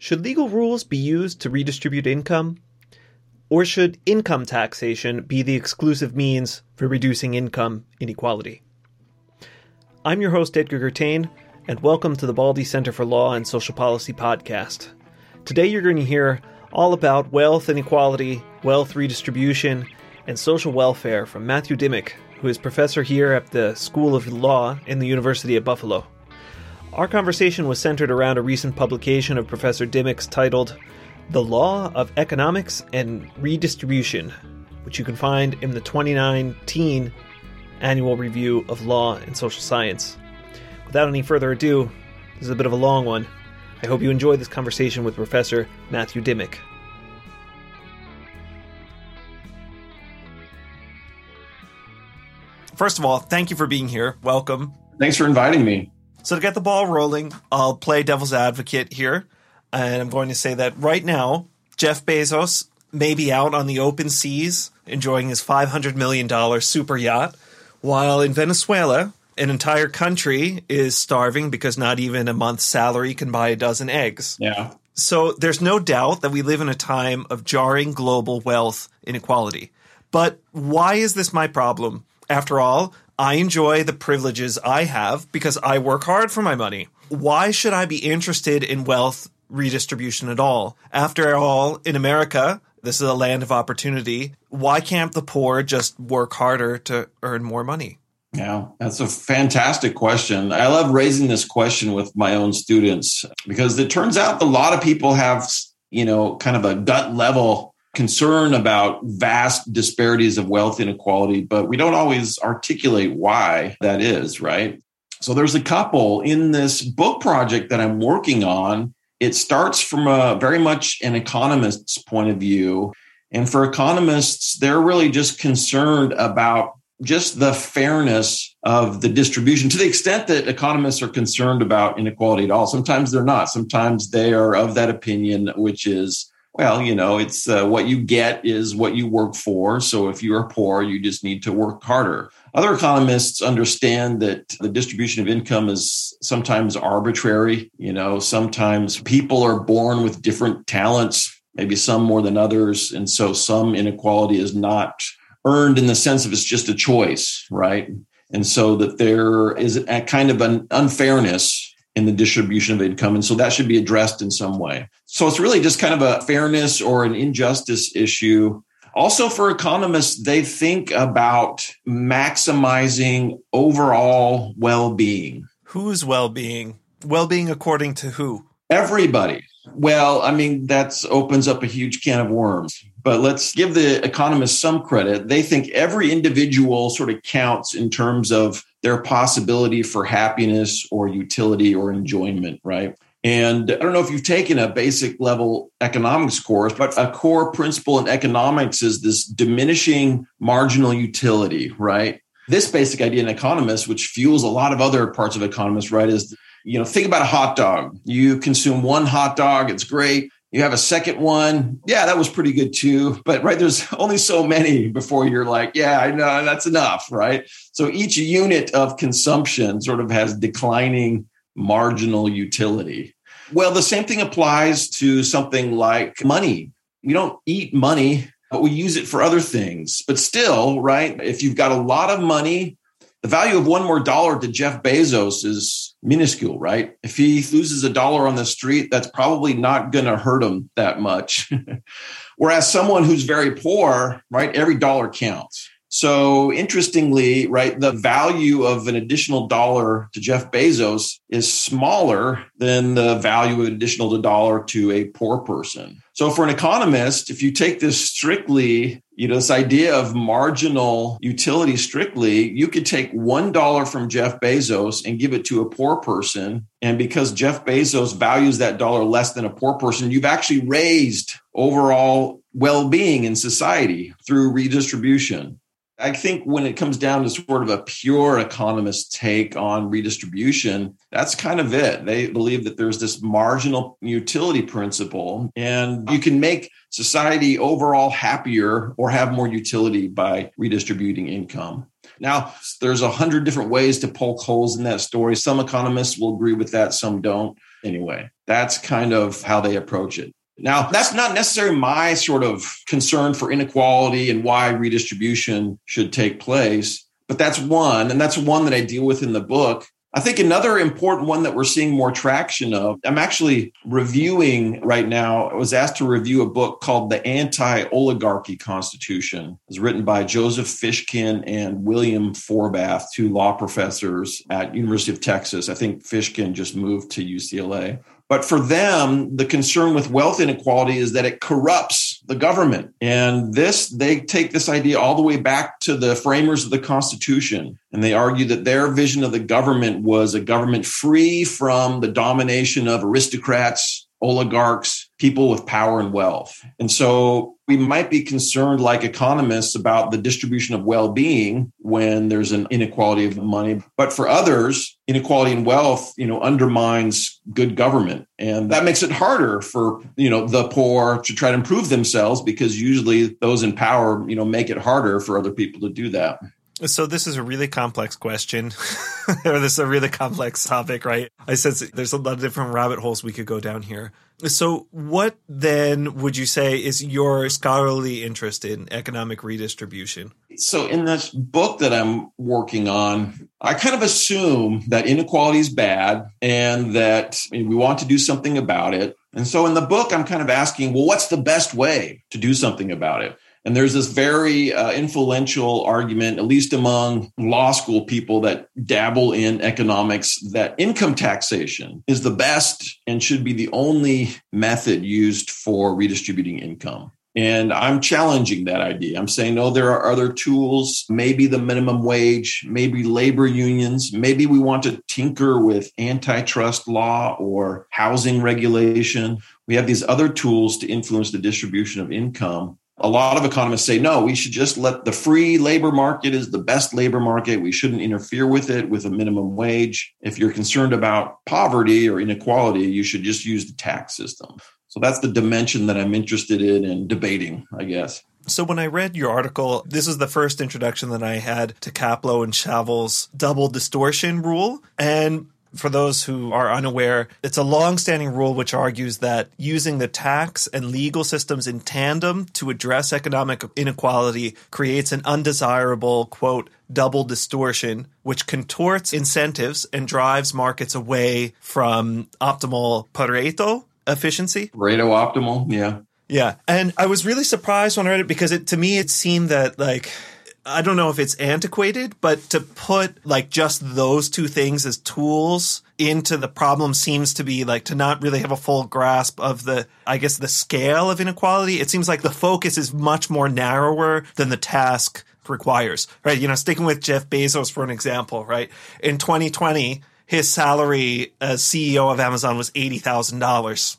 Should legal rules be used to redistribute income? Or should income taxation be the exclusive means for reducing income inequality? I'm your host, Edgar Gertain, and welcome to the Baldy Center for Law and Social Policy podcast. Today you're going to hear all about wealth inequality, wealth redistribution, and social welfare from Matthew Dimick, who is professor here at the School of Law in the University of Buffalo. Our conversation was centered around a recent publication of Professor Dimick's titled The Law of Economics and Redistribution, which you can find in the 2019 Annual Review of Law and Social Science. Without any further ado, this is a bit of a long one. I hope you enjoy this conversation with Professor Matthew Dimick. First of all, thank you for being here. Welcome. Thanks for inviting me. So to get the ball rolling, I'll play devil's advocate here, and I'm going to say that right now, Jeff Bezos may be out on the open seas enjoying his $500 million super yacht, while in Venezuela, an entire country is starving because not even a month's salary can buy a dozen eggs. Yeah. So there's no doubt that we live in a time of jarring global wealth inequality. But why is this my problem? After all, I enjoy the privileges I have because I work hard for my money. Why should I be interested in wealth redistribution at all? After all, in America, this is a land of opportunity. Why can't the poor just work harder to earn more money? Yeah, that's a fantastic question. I love raising this question with my own students because it turns out a lot of people have, you know, kind of a gut level concern about vast disparities of wealth inequality, but we don't always articulate why that is, right? So there's a couple in this book project that I'm working on. It starts from a very much an economist's point of view. And for economists, they're really just concerned about just the fairness of the distribution to the extent that economists are concerned about inequality at all. Sometimes they're not. Sometimes they are of that opinion, which is well, you know, it's uh, what you get is what you work for. So if you are poor, you just need to work harder. Other economists understand that the distribution of income is sometimes arbitrary. You know, sometimes people are born with different talents, maybe some more than others. And so some inequality is not earned in the sense of it's just a choice, right? And so that there is a kind of an unfairness in the distribution of income. And so that should be addressed in some way. So it's really just kind of a fairness or an injustice issue. Also, for economists, they think about maximizing overall well being. Whose well being? Well being according to who? Everybody. Well, I mean, that opens up a huge can of worms. But let's give the economists some credit. They think every individual sort of counts in terms of their possibility for happiness or utility or enjoyment, right? And I don't know if you've taken a basic level economics course, but a core principle in economics is this diminishing marginal utility, right? This basic idea in economists, which fuels a lot of other parts of economists, right, is you know, think about a hot dog. You consume one hot dog, it's great. You have a second one. Yeah, that was pretty good too. But right, there's only so many before you're like, yeah, I know that's enough, right? So each unit of consumption sort of has declining marginal utility. Well, the same thing applies to something like money. We don't eat money, but we use it for other things. But still, right, if you've got a lot of money, the value of one more dollar to Jeff Bezos is minuscule, right? If he loses a dollar on the street, that's probably not going to hurt him that much. Whereas someone who's very poor, right, every dollar counts. So interestingly, right, the value of an additional dollar to Jeff Bezos is smaller than the value of an additional dollar to a poor person. So for an economist, if you take this strictly, you know, this idea of marginal utility strictly, you could take $1 from Jeff Bezos and give it to a poor person. And because Jeff Bezos values that dollar less than a poor person, you've actually raised overall well-being in society through redistribution. I think when it comes down to sort of a pure economist take on redistribution, that's kind of it. They believe that there's this marginal utility principle, and you can make society overall happier or have more utility by redistributing income. Now, there's a hundred different ways to poke holes in that story. Some economists will agree with that, some don't. anyway. That's kind of how they approach it. Now, that's not necessarily my sort of concern for inequality and why redistribution should take place, but that's one. And that's one that I deal with in the book. I think another important one that we're seeing more traction of, I'm actually reviewing right now. I was asked to review a book called The Anti Oligarchy Constitution. It was written by Joseph Fishkin and William Forbath, two law professors at University of Texas. I think Fishkin just moved to UCLA. But for them, the concern with wealth inequality is that it corrupts the government. And this, they take this idea all the way back to the framers of the Constitution. And they argue that their vision of the government was a government free from the domination of aristocrats, oligarchs, people with power and wealth. And so we might be concerned, like economists, about the distribution of well being when there's an inequality of money. But for others, inequality in wealth, you know, undermines good government. And that makes it harder for, you know, the poor to try to improve themselves because usually those in power, you know, make it harder for other people to do that. So this is a really complex question, or this is a really complex topic, right? I sense there's a lot of different rabbit holes we could go down here. So, what then would you say is your scholarly interest in economic redistribution? So, in this book that I'm working on, I kind of assume that inequality is bad and that we want to do something about it. And so, in the book, I'm kind of asking, well, what's the best way to do something about it? And there's this very uh, influential argument, at least among law school people that dabble in economics, that income taxation is the best and should be the only method used for redistributing income. And I'm challenging that idea. I'm saying, no, there are other tools, maybe the minimum wage, maybe labor unions, maybe we want to tinker with antitrust law or housing regulation. We have these other tools to influence the distribution of income a lot of economists say no we should just let the free labor market is the best labor market. We shouldn't interfere with it with a minimum wage. If you're concerned about poverty or inequality you should just use the tax system. So that's the dimension that i'm interested in and debating i guess. So when I read your article, this is the first introduction that I had to Kaplow and Shavell's double distortion rule. And for those who are unaware, it's a long-standing rule which argues that using the tax and legal systems in tandem to address economic inequality creates an undesirable, quote, double distortion, which contorts incentives and drives markets away from optimal Pareto efficiency. Pareto optimal, yeah. Yeah. And I was really surprised when I read it because it to me it seemed that like I don't know if it's antiquated, but to put like just those two things as tools into the problem seems to be like to not really have a full grasp of the, I guess, the scale of inequality. It seems like the focus is much more narrower than the task requires, right? You know, sticking with Jeff Bezos for an example, right? In 2020, his salary as CEO of Amazon was $80,000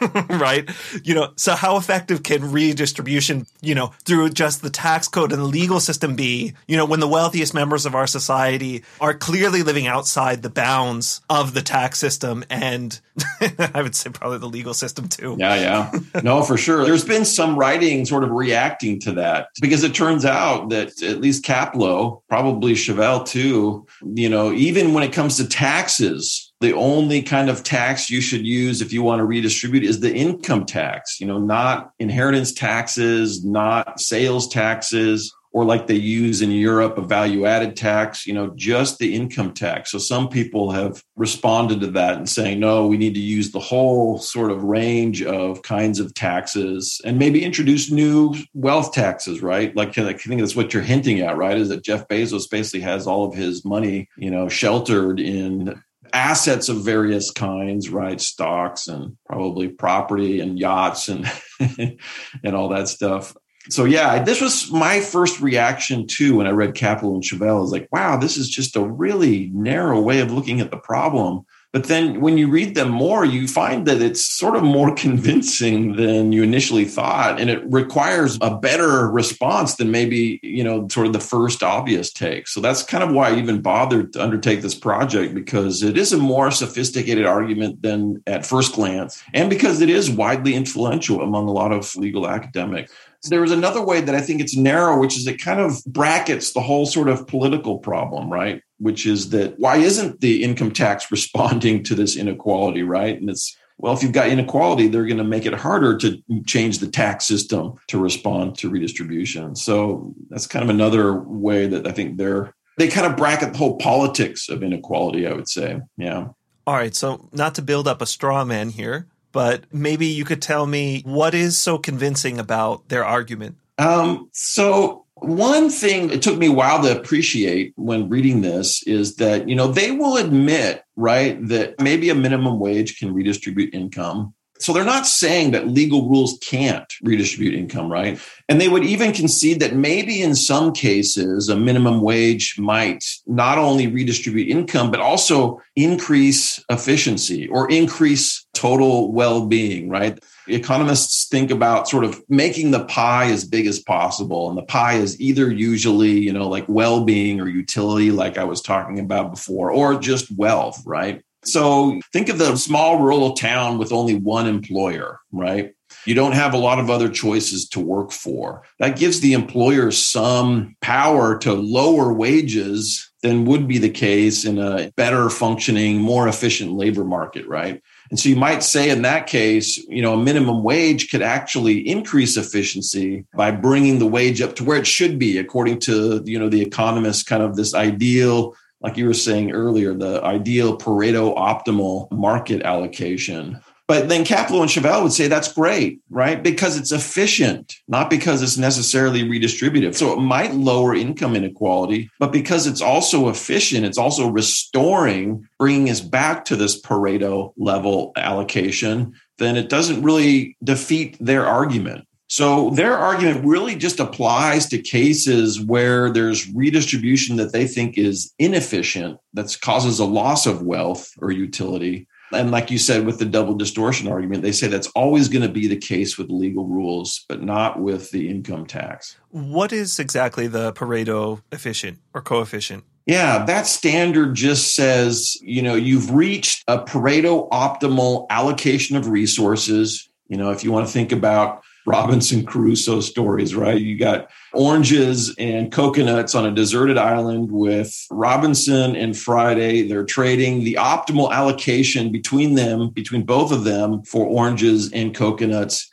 right? You know, so how effective can redistribution, you know, through just the tax code and the legal system be, you know, when the wealthiest members of our society are clearly living outside the bounds of the tax system and I would say probably the legal system too. Yeah, yeah. No, for sure. There's been some writing sort of reacting to that because it turns out that at least Kaplow, probably Shavell too, you know, even when it comes to taxes, the only kind of tax you should use if you want to redistribute is the income tax, you know, not inheritance taxes, not sales taxes, or like they use in Europe, a value added tax, you know, just the income tax. So some people have responded to that and saying, no, we need to use the whole sort of range of kinds of taxes and maybe introduce new wealth taxes, right? Like I think that's what you're hinting at, right? Is that Jeff Bezos basically has all of his money, you know, sheltered in assets of various kinds, right? Stocks and probably property and yachts and and all that stuff. So yeah, this was my first reaction too when I read Kaplow and Shavell. Is like, wow, this is just a really narrow way of looking at the problem. But then when you read them more, you find that it's sort of more convincing than you initially thought. And it requires a better response than maybe, you know, sort of the first obvious take. So that's kind of why I even bothered to undertake this project because it is a more sophisticated argument than at first glance. And because it is widely influential among a lot of legal academics. There was another way that I think it's narrow, which is it kind of brackets the whole sort of political problem, right? Which is that why isn't the income tax responding to this inequality, right? And it's well, if you've got inequality, they're going to make it harder to change the tax system to respond to redistribution. So that's kind of another way that I think they're they kind of bracket the whole politics of inequality, I would say. Yeah. All right. So, not to build up a straw man here, but maybe you could tell me what is so convincing about their argument. Um, so, one thing it took me a while to appreciate when reading this is that, you know, they will admit, right, that maybe a minimum wage can redistribute income. So they're not saying that legal rules can't redistribute income, right? And they would even concede that maybe in some cases a minimum wage might not only redistribute income, but also increase efficiency or increase total well being, right? Economists think about sort of making the pie as big as possible. And the pie is either usually, you know, like well being or utility, like I was talking about before, or just wealth, right? So think of the small rural town with only one employer, right? You don't have a lot of other choices to work for. That gives the employer some power to lower wages than would be the case in a better functioning, more efficient labor market, right? And so you might say in that case, you know, a minimum wage could actually increase efficiency by bringing the wage up to where it should be, according to, you know, the economists kind of this ideal like you were saying earlier, the ideal Pareto optimal market allocation. But then Kaplow and Shavell would say that's great, right? Because it's efficient, not because it's necessarily redistributive. So it might lower income inequality, but because it's also efficient, it's also restoring, bringing us back to this Pareto level allocation, then it doesn't really defeat their argument. So their argument really just applies to cases where there's redistribution that they think is inefficient, that causes a loss of wealth or utility. And like you said, with the double distortion argument, they say that's always going to be the case with legal rules, but not with the income tax. What is exactly the Pareto efficient or coefficient? Yeah, that standard just says, you know, you've reached a Pareto optimal allocation of resources. You know, if you want to think about Robinson Crusoe stories, right? You got oranges and coconuts on a deserted island with Robinson and Friday. They're trading the optimal allocation between them, between both of them for oranges and coconuts.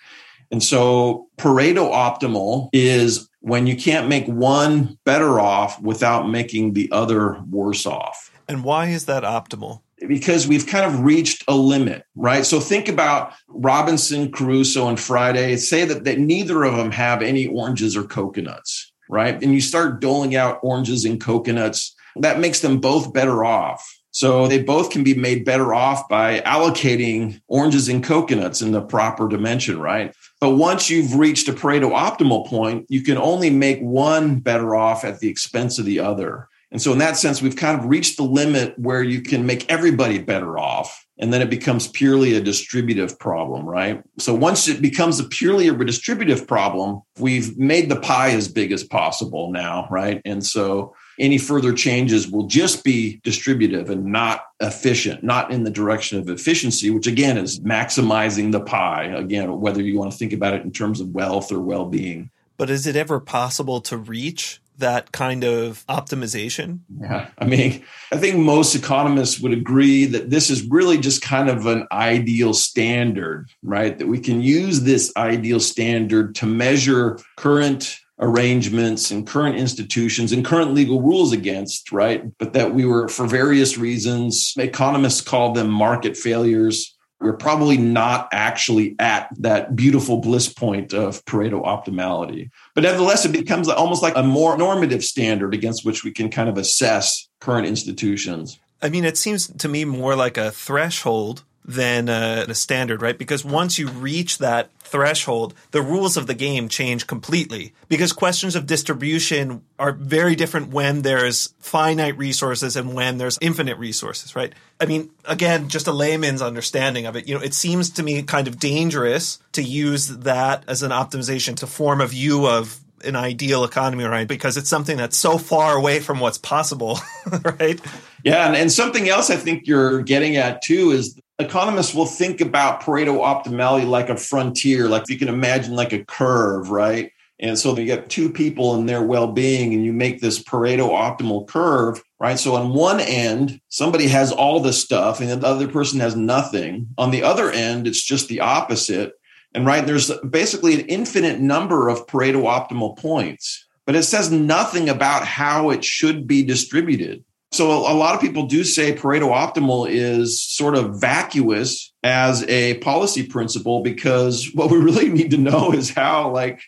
And so Pareto optimal is when you can't make one better off without making the other worse off. And why is that optimal? Because we've kind of reached a limit, right? So think about Robinson Crusoe and Friday. Say that, that neither of them have any oranges or coconuts, right? And you start doling out oranges and coconuts, that makes them both better off. So they both can be made better off by allocating oranges and coconuts in the proper dimension, right? But once you've reached a Pareto optimal point, you can only make one better off at the expense of the other. And so, in that sense, we've kind of reached the limit where you can make everybody better off. And then it becomes purely a distributive problem, right? So, once it becomes a purely a redistributive problem, we've made the pie as big as possible now, right? And so, any further changes will just be distributive and not efficient, not in the direction of efficiency, which again is maximizing the pie. Again, whether you want to think about it in terms of wealth or well being. But is it ever possible to reach that kind of optimization? Yeah. I mean, I think most economists would agree that this is really just kind of an ideal standard, right? That we can use this ideal standard to measure current arrangements and current institutions and current legal rules against, right? But that we were, for various reasons, economists call them market failures we're probably not actually at that beautiful bliss point of Pareto optimality. But nevertheless, it becomes almost like a more normative standard against which we can kind of assess current institutions. I mean, it seems to me more like a threshold than uh, a, a, standard, right? Because once you reach that threshold, the rules of the game change completely. Because questions of distribution are very different when there's finite resources and when there's infinite resources, right? I mean, again, just a layman's understanding of it, you know, it seems to me kind of dangerous to use that as an optimization to form a view of an ideal economy, right? Because it's something that's so far away from what's possible, right? Yeah, and, and something else I think you're getting at too is economists will think about Pareto optimality like a frontier, like you can imagine like a curve, right? And so you get two people and their well being, and you make this Pareto optimal curve, right? So on one end, somebody has all this stuff, and the other person has nothing. On the other end, it's just the opposite. And right, there's basically an infinite number of Pareto optimal points, but it says nothing about how it should be distributed. So a lot of people do say Pareto optimal is sort of vacuous as a policy principle because what we really need to know is how like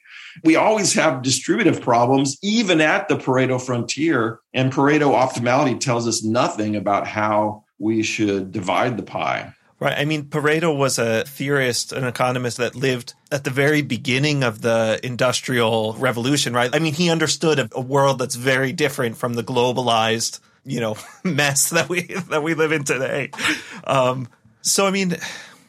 we always have distributive problems even at the Pareto frontier and Pareto optimality tells us nothing about how we should divide the pie. Right. I mean, Pareto was a theorist, an economist that lived at the very beginning of the industrial revolution, right? I mean, he understood a, a world that's very different from the globalized, you know, mess that we that we live in today. Um, so, I mean,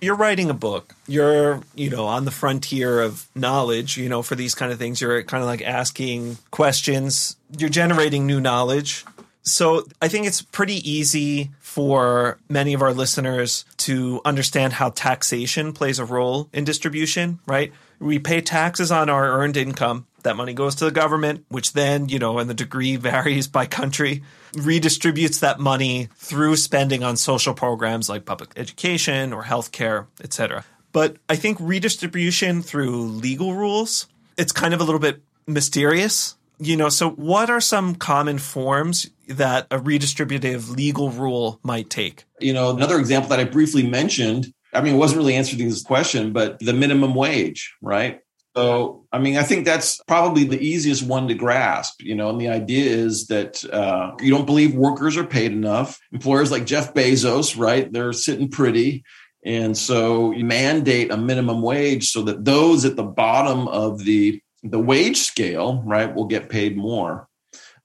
you're writing a book. You're, you know, on the frontier of knowledge, you know, for these kind of things. You're kind of like asking questions. You're generating new knowledge. So I think it's pretty easy for many of our listeners to understand how taxation plays a role in distribution, right? We pay taxes on our earned income. That money goes to the government, which then, you know, and the degree varies by country, redistributes that money through spending on social programs like public education or healthcare, et cetera. But I think redistribution through legal rules, it's kind of a little bit mysterious you know, so what are some common forms that a redistributive legal rule might take? You know, another example that I briefly mentioned, I mean, it wasn't really answering this question, but the minimum wage, right? So, I mean, I think that's probably the easiest one to grasp, you know, and the idea is that uh, you don't believe workers are paid enough. Employers like Jeff Bezos, right? They're sitting pretty. And so you mandate a minimum wage so that those at the bottom of the the wage scale, right, will get paid more.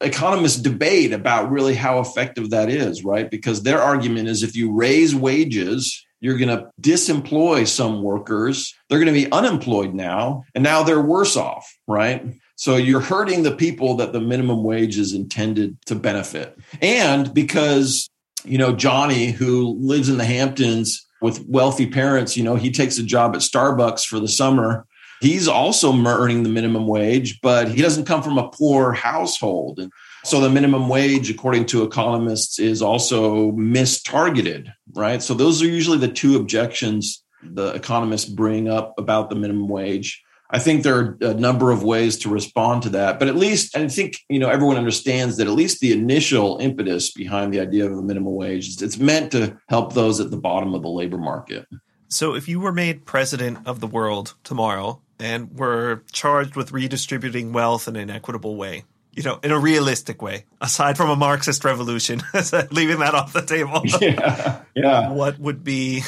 Economists debate about really how effective that is, right? Because their argument is if you raise wages, you're going to disemploy some workers. They're going to be unemployed now, and now they're worse off, right? So you're hurting the people that the minimum wage is intended to benefit. And because, you know, Johnny, who lives in the Hamptons with wealthy parents, you know, he takes a job at Starbucks for the summer He's also earning the minimum wage, but he doesn't come from a poor household. And so the minimum wage, according to economists, is also mistargeted, right? So those are usually the two objections the economists bring up about the minimum wage. I think there are a number of ways to respond to that, but at least I think you know everyone understands that at least the initial impetus behind the idea of a minimum wage is it's meant to help those at the bottom of the labor market. So if you were made president of the world tomorrow, and were charged with redistributing wealth in an equitable way. You know, in a realistic way, aside from a Marxist revolution, leaving that off the table. Yeah. Yeah. What would be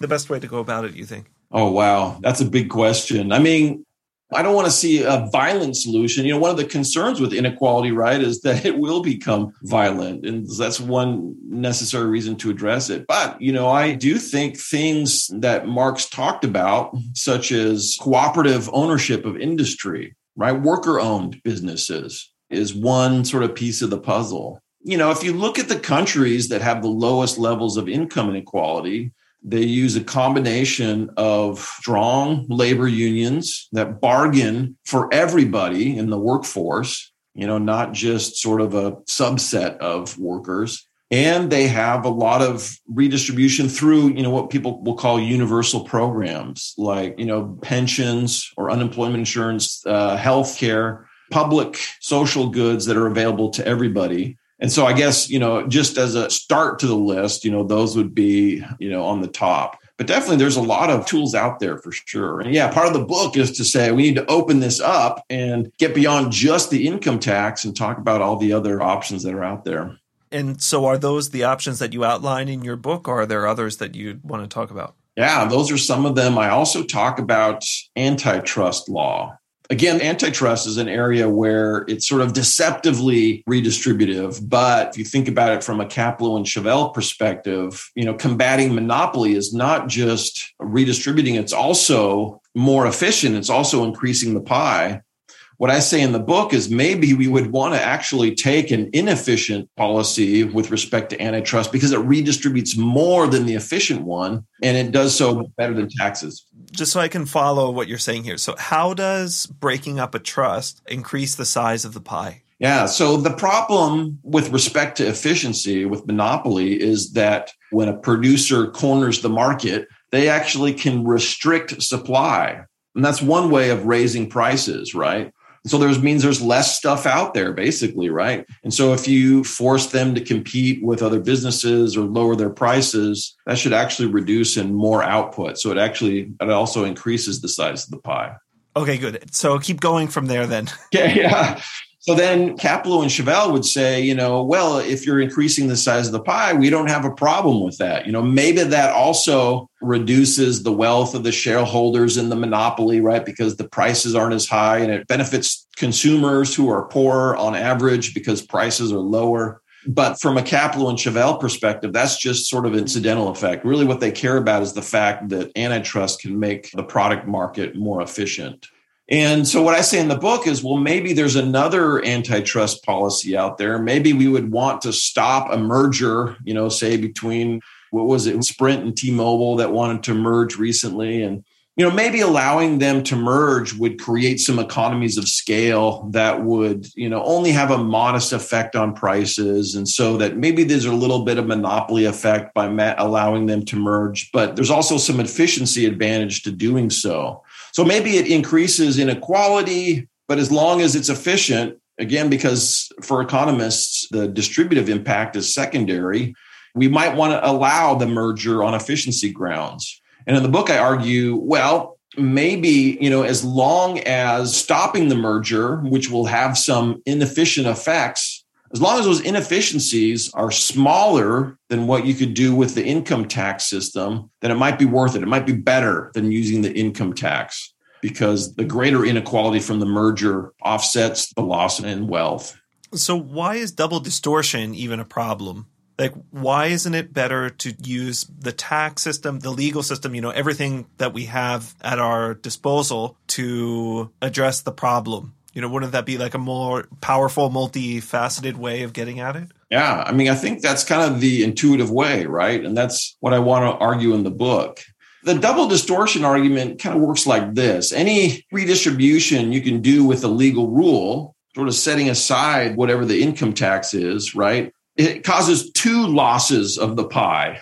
the best way to go about it, you think? Oh, wow. That's a big question. I mean, I don't want to see a violent solution. You know, one of the concerns with inequality, right, is that it will become violent. And that's one necessary reason to address it. But, you know, I do think things that Marx talked about, such as cooperative ownership of industry, right, worker owned businesses, is one sort of piece of the puzzle. You know, if you look at the countries that have the lowest levels of income inequality, they use a combination of strong labor unions that bargain for everybody in the workforce, you know, not just sort of a subset of workers. And they have a lot of redistribution through, you know, what people will call universal programs like, you know, pensions or unemployment insurance, uh, health care, public social goods that are available to everybody and so I guess, you know, just as a start to the list, you know, those would be, you know, on the top. But definitely there's a lot of tools out there for sure. And yeah, part of the book is to say we need to open this up and get beyond just the income tax and talk about all the other options that are out there. And so are those the options that you outline in your book or are there others that you want to talk about? Yeah, those are some of them. I also talk about antitrust law Again, antitrust is an area where it's sort of deceptively redistributive. But if you think about it from a Kaplow and Shavell perspective, you know, combating monopoly is not just redistributing, it's also more efficient. It's also increasing the pie. What I say in the book is maybe we would want to actually take an inefficient policy with respect to antitrust because it redistributes more than the efficient one and it does so better than taxes. Just so I can follow what you're saying here. So, how does breaking up a trust increase the size of the pie? Yeah. So the problem with respect to efficiency with monopoly is that when a producer corners the market, they actually can restrict supply. And that's one way of raising prices, right? So there's means there's less stuff out there basically, right? And so if you force them to compete with other businesses or lower their prices, that should actually reduce in more output. So it actually it also increases the size of the pie. Okay, good. So keep going from there then. Yeah, yeah. So then Kaplow and Shavell would say, you know, well, if you're increasing the size of the pie, we don't have a problem with that. You know, maybe that also reduces the wealth of the shareholders in the monopoly, right? Because the prices aren't as high and it benefits consumers who are poorer on average because prices are lower. But from a Kaplow and Shavell perspective, that's just sort of incidental effect. Really, what they care about is the fact that antitrust can make the product market more efficient. And so, what I say in the book is, well, maybe there's another antitrust policy out there. Maybe we would want to stop a merger, you know, say between what was it, Sprint and T Mobile that wanted to merge recently. And, you know, maybe allowing them to merge would create some economies of scale that would, you know, only have a modest effect on prices. And so that maybe there's a little bit of monopoly effect by allowing them to merge, but there's also some efficiency advantage to doing so. So maybe it increases inequality, but as long as it's efficient, again, because for economists, the distributive impact is secondary, we might want to allow the merger on efficiency grounds. And in the book, I argue, well, maybe, you know, as long as stopping the merger, which will have some inefficient effects, as long as those inefficiencies are smaller than what you could do with the income tax system, then it might be worth it. It might be better than using the income tax because the greater inequality from the merger offsets the loss in wealth. So, why is double distortion even a problem? Like, why isn't it better to use the tax system, the legal system, you know, everything that we have at our disposal to address the problem? You know, wouldn't that be like a more powerful, multifaceted way of getting at it? Yeah. I mean, I think that's kind of the intuitive way, right? And that's what I want to argue in the book. The double distortion argument kind of works like this any redistribution you can do with a legal rule, sort of setting aside whatever the income tax is, right? It causes two losses of the pie.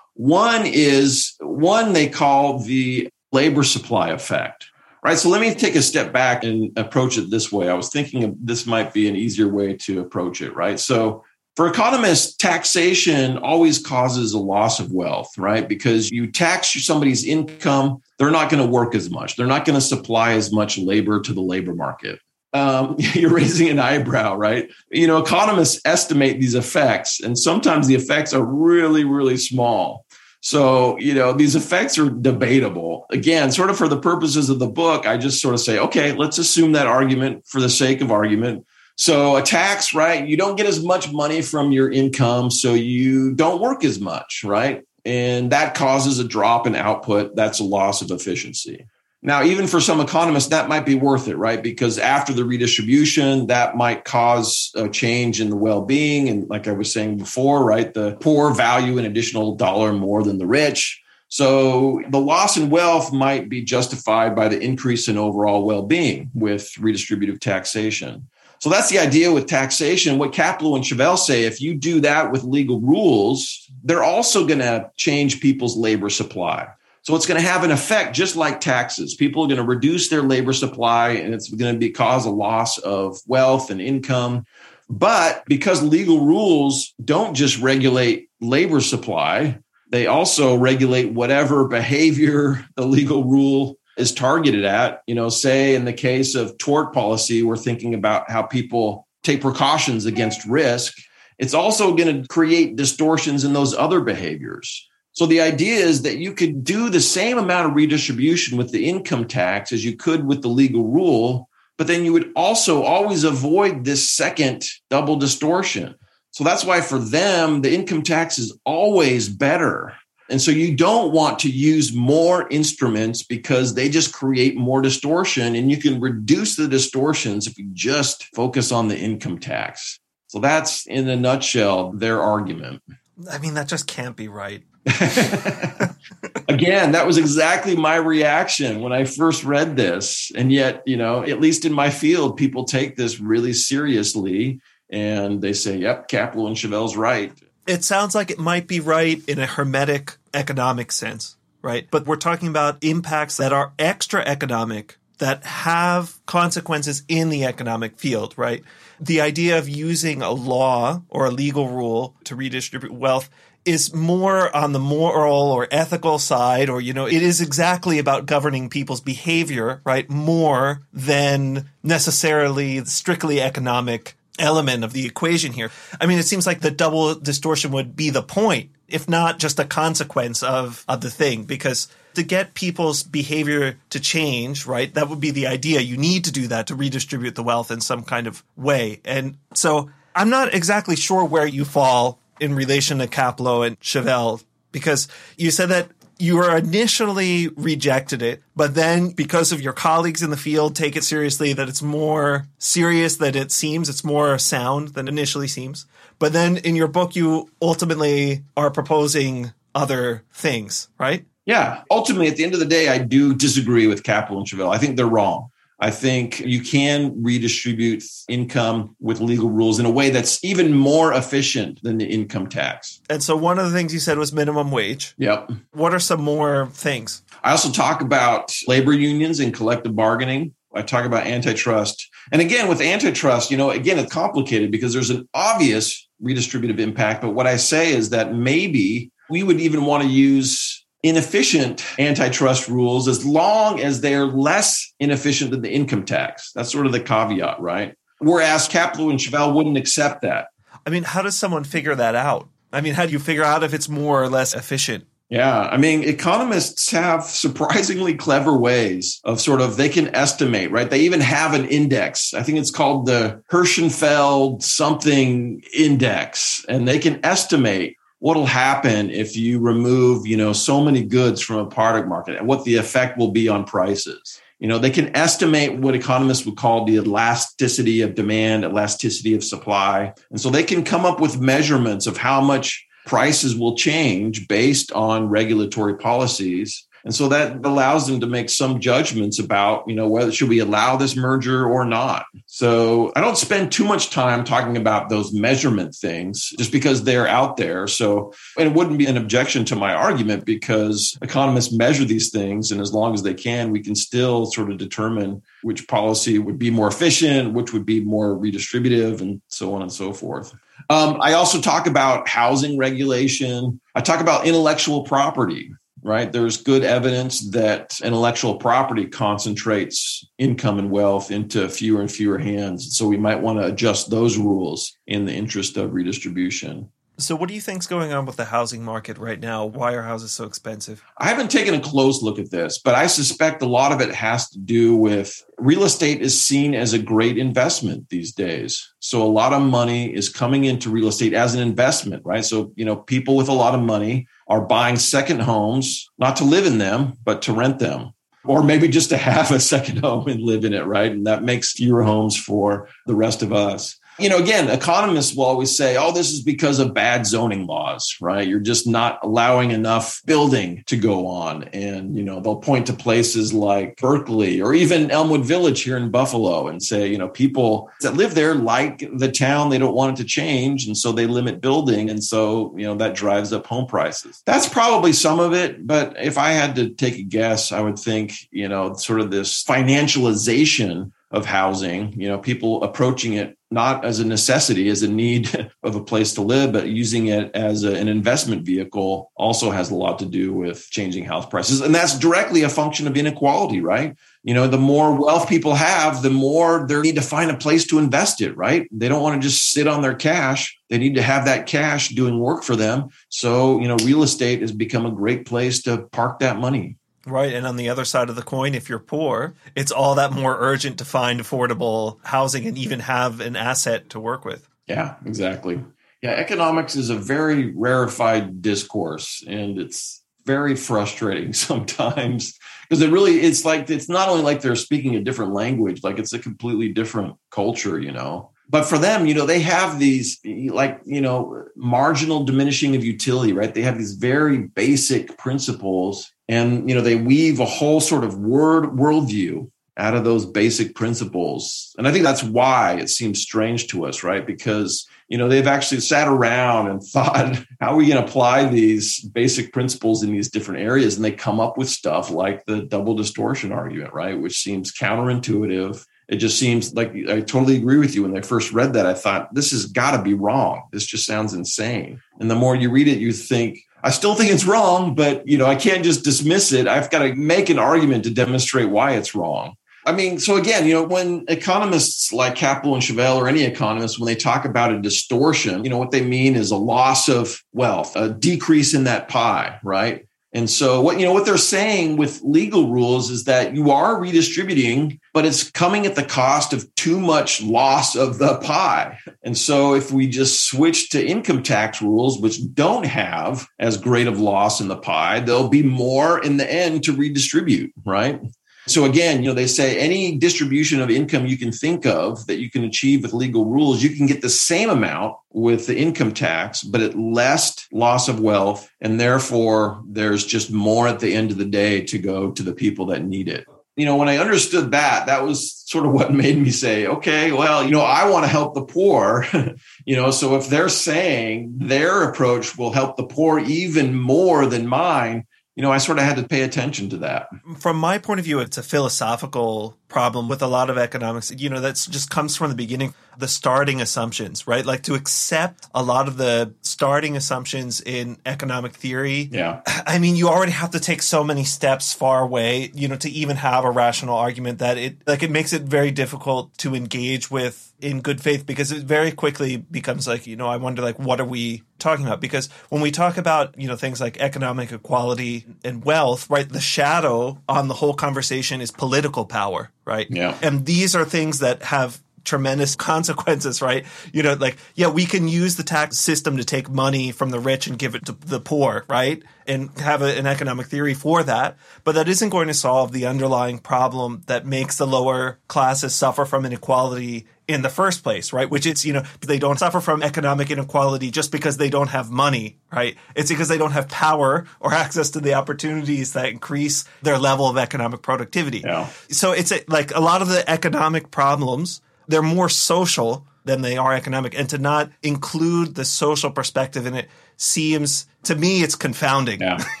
One is one they call the labor supply effect right? So let me take a step back and approach it this way. I was thinking this might be an easier way to approach it, right? So for economists, taxation always causes a loss of wealth, right? Because you tax somebody's income, they're not going to work as much. They're not going to supply as much labor to the labor market. Um, you're raising an eyebrow, right? You know, economists estimate these effects, and sometimes the effects are really, really small. So, you know, these effects are debatable. Again, sort of for the purposes of the book, I just sort of say, okay, let's assume that argument for the sake of argument. So, a tax, right? You don't get as much money from your income, so you don't work as much, right? And that causes a drop in output. That's a loss of efficiency. Now, even for some economists, that might be worth it, right? Because after the redistribution, that might cause a change in the well being. And like I was saying before, right, the poor value an additional dollar more than the rich. So the loss in wealth might be justified by the increase in overall well being with redistributive taxation. So that's the idea with taxation. What Kaplow and Shavell say if you do that with legal rules, they're also going to change people's labor supply. So it's going to have an effect just like taxes. People are going to reduce their labor supply and it's going to be cause a loss of wealth and income. But because legal rules don't just regulate labor supply, they also regulate whatever behavior the legal rule is targeted at. You know, say in the case of tort policy, we're thinking about how people take precautions against risk. It's also going to create distortions in those other behaviors. So the idea is that you could do the same amount of redistribution with the income tax as you could with the legal rule, but then you would also always avoid this second double distortion. So that's why for them, the income tax is always better. And so you don't want to use more instruments because they just create more distortion and you can reduce the distortions if you just focus on the income tax. So that's in a nutshell their argument. I mean, that just can't be right. Again, that was exactly my reaction when I first read this. And yet, you know, at least in my field, people take this really seriously and they say, yep, Kaplow and Shavell's right. It sounds like it might be right in a hermetic economic sense, right? But we're talking about impacts that are extra economic that have consequences in the economic field, right? The idea of using a law or a legal rule to redistribute wealth is more on the moral or ethical side, or, you know, it is exactly about governing people's behavior, right? More than necessarily strictly economic element of the equation here. I mean, it seems like the double distortion would be the point, if not just a consequence of, of the thing, because to get people's behavior to change, right, that would be the idea. You need to do that to redistribute the wealth in some kind of way. And so I'm not exactly sure where you fall in relation to Kaplow and Shavell because you said that you were initially rejected it, but then because of your colleagues in the field take it seriously that it's more serious than it seems, it's more sound than initially seems. But then in your book, you ultimately are proposing other things, right? Yeah. Ultimately, at the end of the day, I do disagree with Kaplow and Shavell. I think they're wrong. I think you can redistribute income with legal rules in a way that's even more efficient than the income tax. And so one of the things you said was minimum wage. Yep. What are some more things? I also talk about labor unions and collective bargaining. I talk about antitrust. And again, with antitrust, you know, again, it's complicated because there's an obvious redistributive impact. But what I say is that maybe we would even want to use inefficient antitrust rules as long as they're less inefficient than the income tax. That's sort of the caveat, right? Whereas Kaplow and Shavell wouldn't accept that. I mean, how does someone figure that out? I mean, how do you figure out if it's more or less efficient? Yeah, I mean, economists have surprisingly clever ways of sort of they can estimate, right? They even have an index. I think it's called the Hirschenfeld something index, and they can estimate what'll happen if you remove, you know, so many goods from a product market and what the effect will be on prices. You know, they can estimate what economists would call the elasticity of demand, elasticity of supply. And so they can come up with measurements of how much prices will change based on regulatory policies and so that allows them to make some judgments about, you know, whether should we allow this merger or not. So I don't spend too much time talking about those measurement things just because they're out there. So and it wouldn't be an objection to my argument because economists measure these things. And as long as they can, we can still sort of determine which policy would be more efficient, which would be more redistributive, and so on and so forth. Um, I also talk about housing regulation. I talk about intellectual property right? There's good evidence that intellectual property concentrates income and wealth into fewer and fewer hands. So we might want to adjust those rules in the interest of redistribution. So, what do you think's going on with the housing market right now? Why are houses so expensive? I haven't taken a close look at this, but I suspect a lot of it has to do with real estate is seen as a great investment these days. So, a lot of money is coming into real estate as an investment, right? So, you know, people with a lot of money are buying second homes, not to live in them, but to rent them. Or maybe just to have a second home and live in it, right? And that makes fewer homes for the rest of us you know, again, economists will always say, oh, this is because of bad zoning laws, right? You're just not allowing enough building to go on. And, you know, they'll point to places like Berkeley or even Elmwood Village here in Buffalo and say, you know, people that live there like the town, they don't want it to change. And so they limit building. And so, you know, that drives up home prices. That's probably some of it. But if I had to take a guess, I would think, you know, sort of this financialization of housing, you know, people approaching it not as a necessity, as a need of a place to live, but using it as a, an investment vehicle also has a lot to do with changing house prices. And that's directly a function of inequality, right? You know, the more wealth people have, the more they need to find a place to invest it, right? They don't want to just sit on their cash. They need to have that cash doing work for them. So, you know, real estate has become a great place to park that money. Right. And on the other side of the coin, if you're poor, it's all that more urgent to find affordable housing and even have an asset to work with. Yeah, exactly. Yeah, economics is a very rarefied discourse and it's very frustrating sometimes because it really it's like it's not only like they're speaking a different language, like it's a completely different culture, you know. But for them, you know, they have these like, you know, marginal diminishing of utility, right? They have these very basic principles and you know they weave a whole sort of word worldview out of those basic principles. And I think that's why it seems strange to us, right? Because, you know, they've actually sat around and thought, how are we going to apply these basic principles in these different areas? And they come up with stuff like the double distortion argument, right? Which seems counterintuitive. It just seems like I totally agree with you. When I first read that, I thought, this has got to be wrong. This just sounds insane. And the more you read it, you think, I still think it's wrong, but you know, I can't just dismiss it. I've got to make an argument to demonstrate why it's wrong. I mean, so again, you know, when economists like Kaplow and Shavell or any economists, when they talk about a distortion, you know, what they mean is a loss of wealth, a decrease in that pie, right? And so what you know what they're saying with legal rules is that you are redistributing, but it's coming at the cost of too much loss of the pie. And so if we just switch to income tax rules which don't have as great of loss in the pie, there'll be more in the end to redistribute, right? So again, you know, they say any distribution of income you can think of that you can achieve with legal rules, you can get the same amount with the income tax, but at less loss of wealth. And therefore, there's just more at the end of the day to go to the people that need it. You know, when I understood that, that was sort of what made me say, okay, well, you know, I want to help the poor. you know, so if they're saying their approach will help the poor even more than mine, you know, I sort of had to pay attention to that. From my point of view, it's a philosophical problem with a lot of economics. You know, that's just comes from the beginning, the starting assumptions, right? Like to accept a lot of the starting assumptions in economic theory. Yeah. I mean, you already have to take so many steps far away, you know, to even have a rational argument that it, like, it makes it very difficult to engage with in good faith because it very quickly becomes like, you know, I wonder, like, what are we talking about? Because when we talk about, you know, things like economic equality and wealth, right, the shadow on the whole conversation is political power, right? Yeah. And these are things that have tremendous consequences, right? You know, like, yeah, we can use the tax system to take money from the rich and give it to the poor, right? And have a, an economic theory for that. But that isn't going to solve the underlying problem that makes the lower classes suffer from inequality in the first place, right? Which it's, you know, they don't suffer from economic inequality just because they don't have money, right? It's because they don't have power or access to the opportunities that increase their level of economic productivity. Yeah. So it's a, like a lot of the economic problems they're more social than they are economic. And to not include the social perspective in it seems to me it's confounding. Yeah.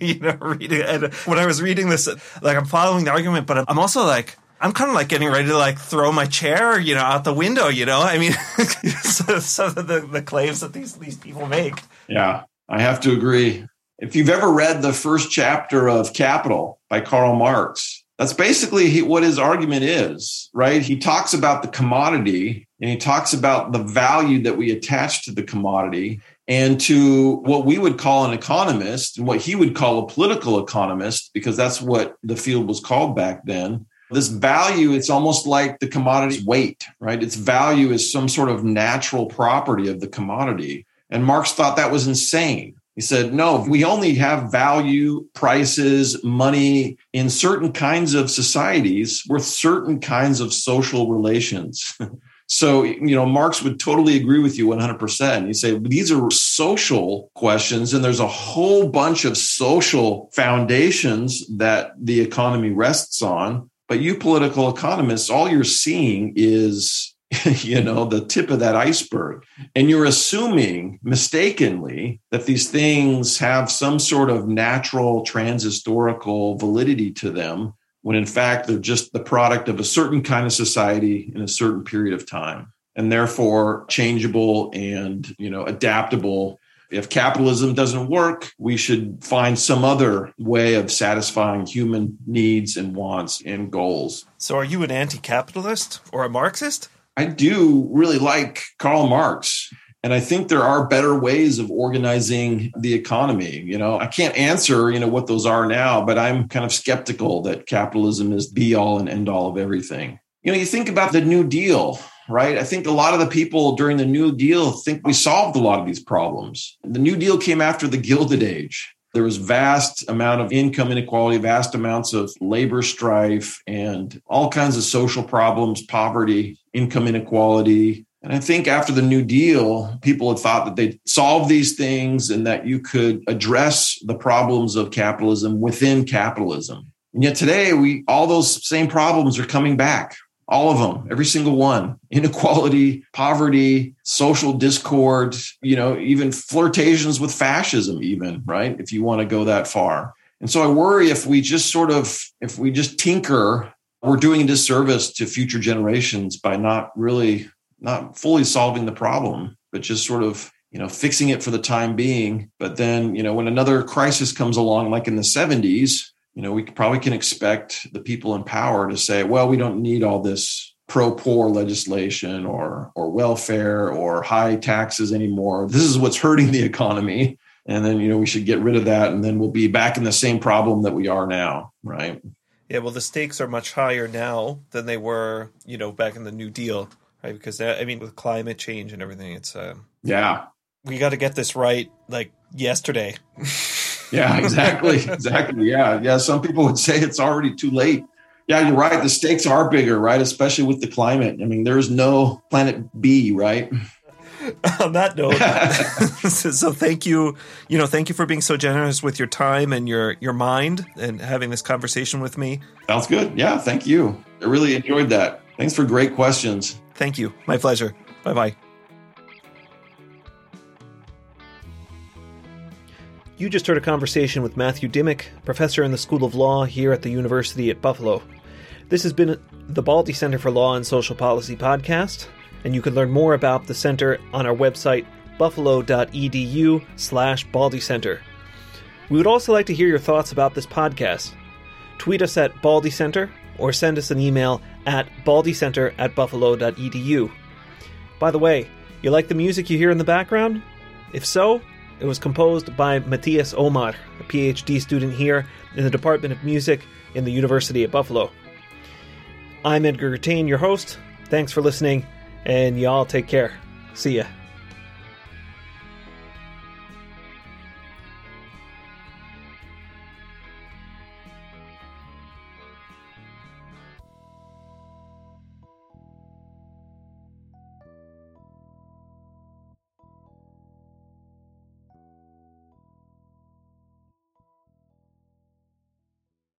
you know, reading and when I was reading this, like I'm following the argument, but I'm also like I'm kind of like getting ready to like throw my chair, you know, out the window. You know, I mean, some of the, the claims that these these people make. Yeah, I have to agree. If you've ever read the first chapter of Capital by Karl Marx, that's basically what his argument is, right? He talks about the commodity and he talks about the value that we attach to the commodity and to what we would call an economist and what he would call a political economist, because that's what the field was called back then. This value, it's almost like the commodity's weight, right? Its value is some sort of natural property of the commodity. And Marx thought that was insane he said, no, we only have value, prices, money in certain kinds of societies with certain kinds of social relations. so, you know, Marx would totally agree with you 100%. He said, these are social questions, and there's a whole bunch of social foundations that the economy rests on. But you political economists, all you're seeing is you know, the tip of that iceberg. And you're assuming mistakenly that these things have some sort of natural transhistorical validity to them, when in fact they're just the product of a certain kind of society in a certain period of time. And therefore changeable and, you know, adaptable if capitalism doesn't work, we should find some other way of satisfying human needs and wants and goals. So, are you an anti capitalist or a Marxist? I do really like Karl Marx. And I think there are better ways of organizing the economy. You know, I can't answer, you know, what those are now, but I'm kind of skeptical that capitalism is be all and end all of everything. You know, you think about the New Deal, right? I think a lot of the people during the New Deal think we solved a lot of these problems. The New Deal came after the Gilded Age. There was vast amount of income inequality, vast amounts of labor strife, and all kinds of social problems, poverty, income inequality. And I think after the New Deal, people had thought that they'd solve these things and that you could address the problems of capitalism within capitalism. And yet today, we all those same problems are coming back all of them every single one. Inequality poverty social discord you know even flirtations with fascism even right? If you want to go that far. And so i worry if we just sort of if we just tinker we're doing a disservice to future generations by not really not fully solving the problem but just sort of you know fixing it for the time being. But then you know when another crisis comes along like in the 70s you know, we probably can expect the people in power to say, well, we don't need all this pro poor legislation or or welfare or high taxes anymore. This is what's hurting the economy. And then, you know, we should get rid of that and then we'll be back in the same problem that we are now, right? Yeah, well, the stakes are much higher now than they were, you know, back in the New Deal, right? Because that, I mean, with climate change and everything, it's uh, yeah, we got to get this right like yesterday. Yeah, exactly. exactly. Yeah. Yeah. Some people would say it's already too late. Yeah, you're right. The stakes are bigger, right? Especially with the climate. I mean, there's no planet B, right? On that note, so thank you, you know, thank you for being so generous with your time and your your mind and having this conversation with me. Sounds good. Yeah, thank you. I really enjoyed that. Thanks for great questions. Thank you. My pleasure. Bye bye. You just heard a conversation with Matthew Dimick, professor in the School of Law here at the University at Buffalo. This has been the Baldy Center for Law and Social Policy podcast, and you can learn more about the center on our website buffalo.edu slash baldy center. We would also like to hear your thoughts about this podcast. Tweet us at Baldy Center or send us an email at baldycenter at buffalo.edu. By the way, you like the music you hear in the background? If so, it was composed by Matthias Omar, a PhD student here in the Department of Music in the University of Buffalo. I'm Edgar Gertain, your host. Thanks for listening, and y'all take care. See ya.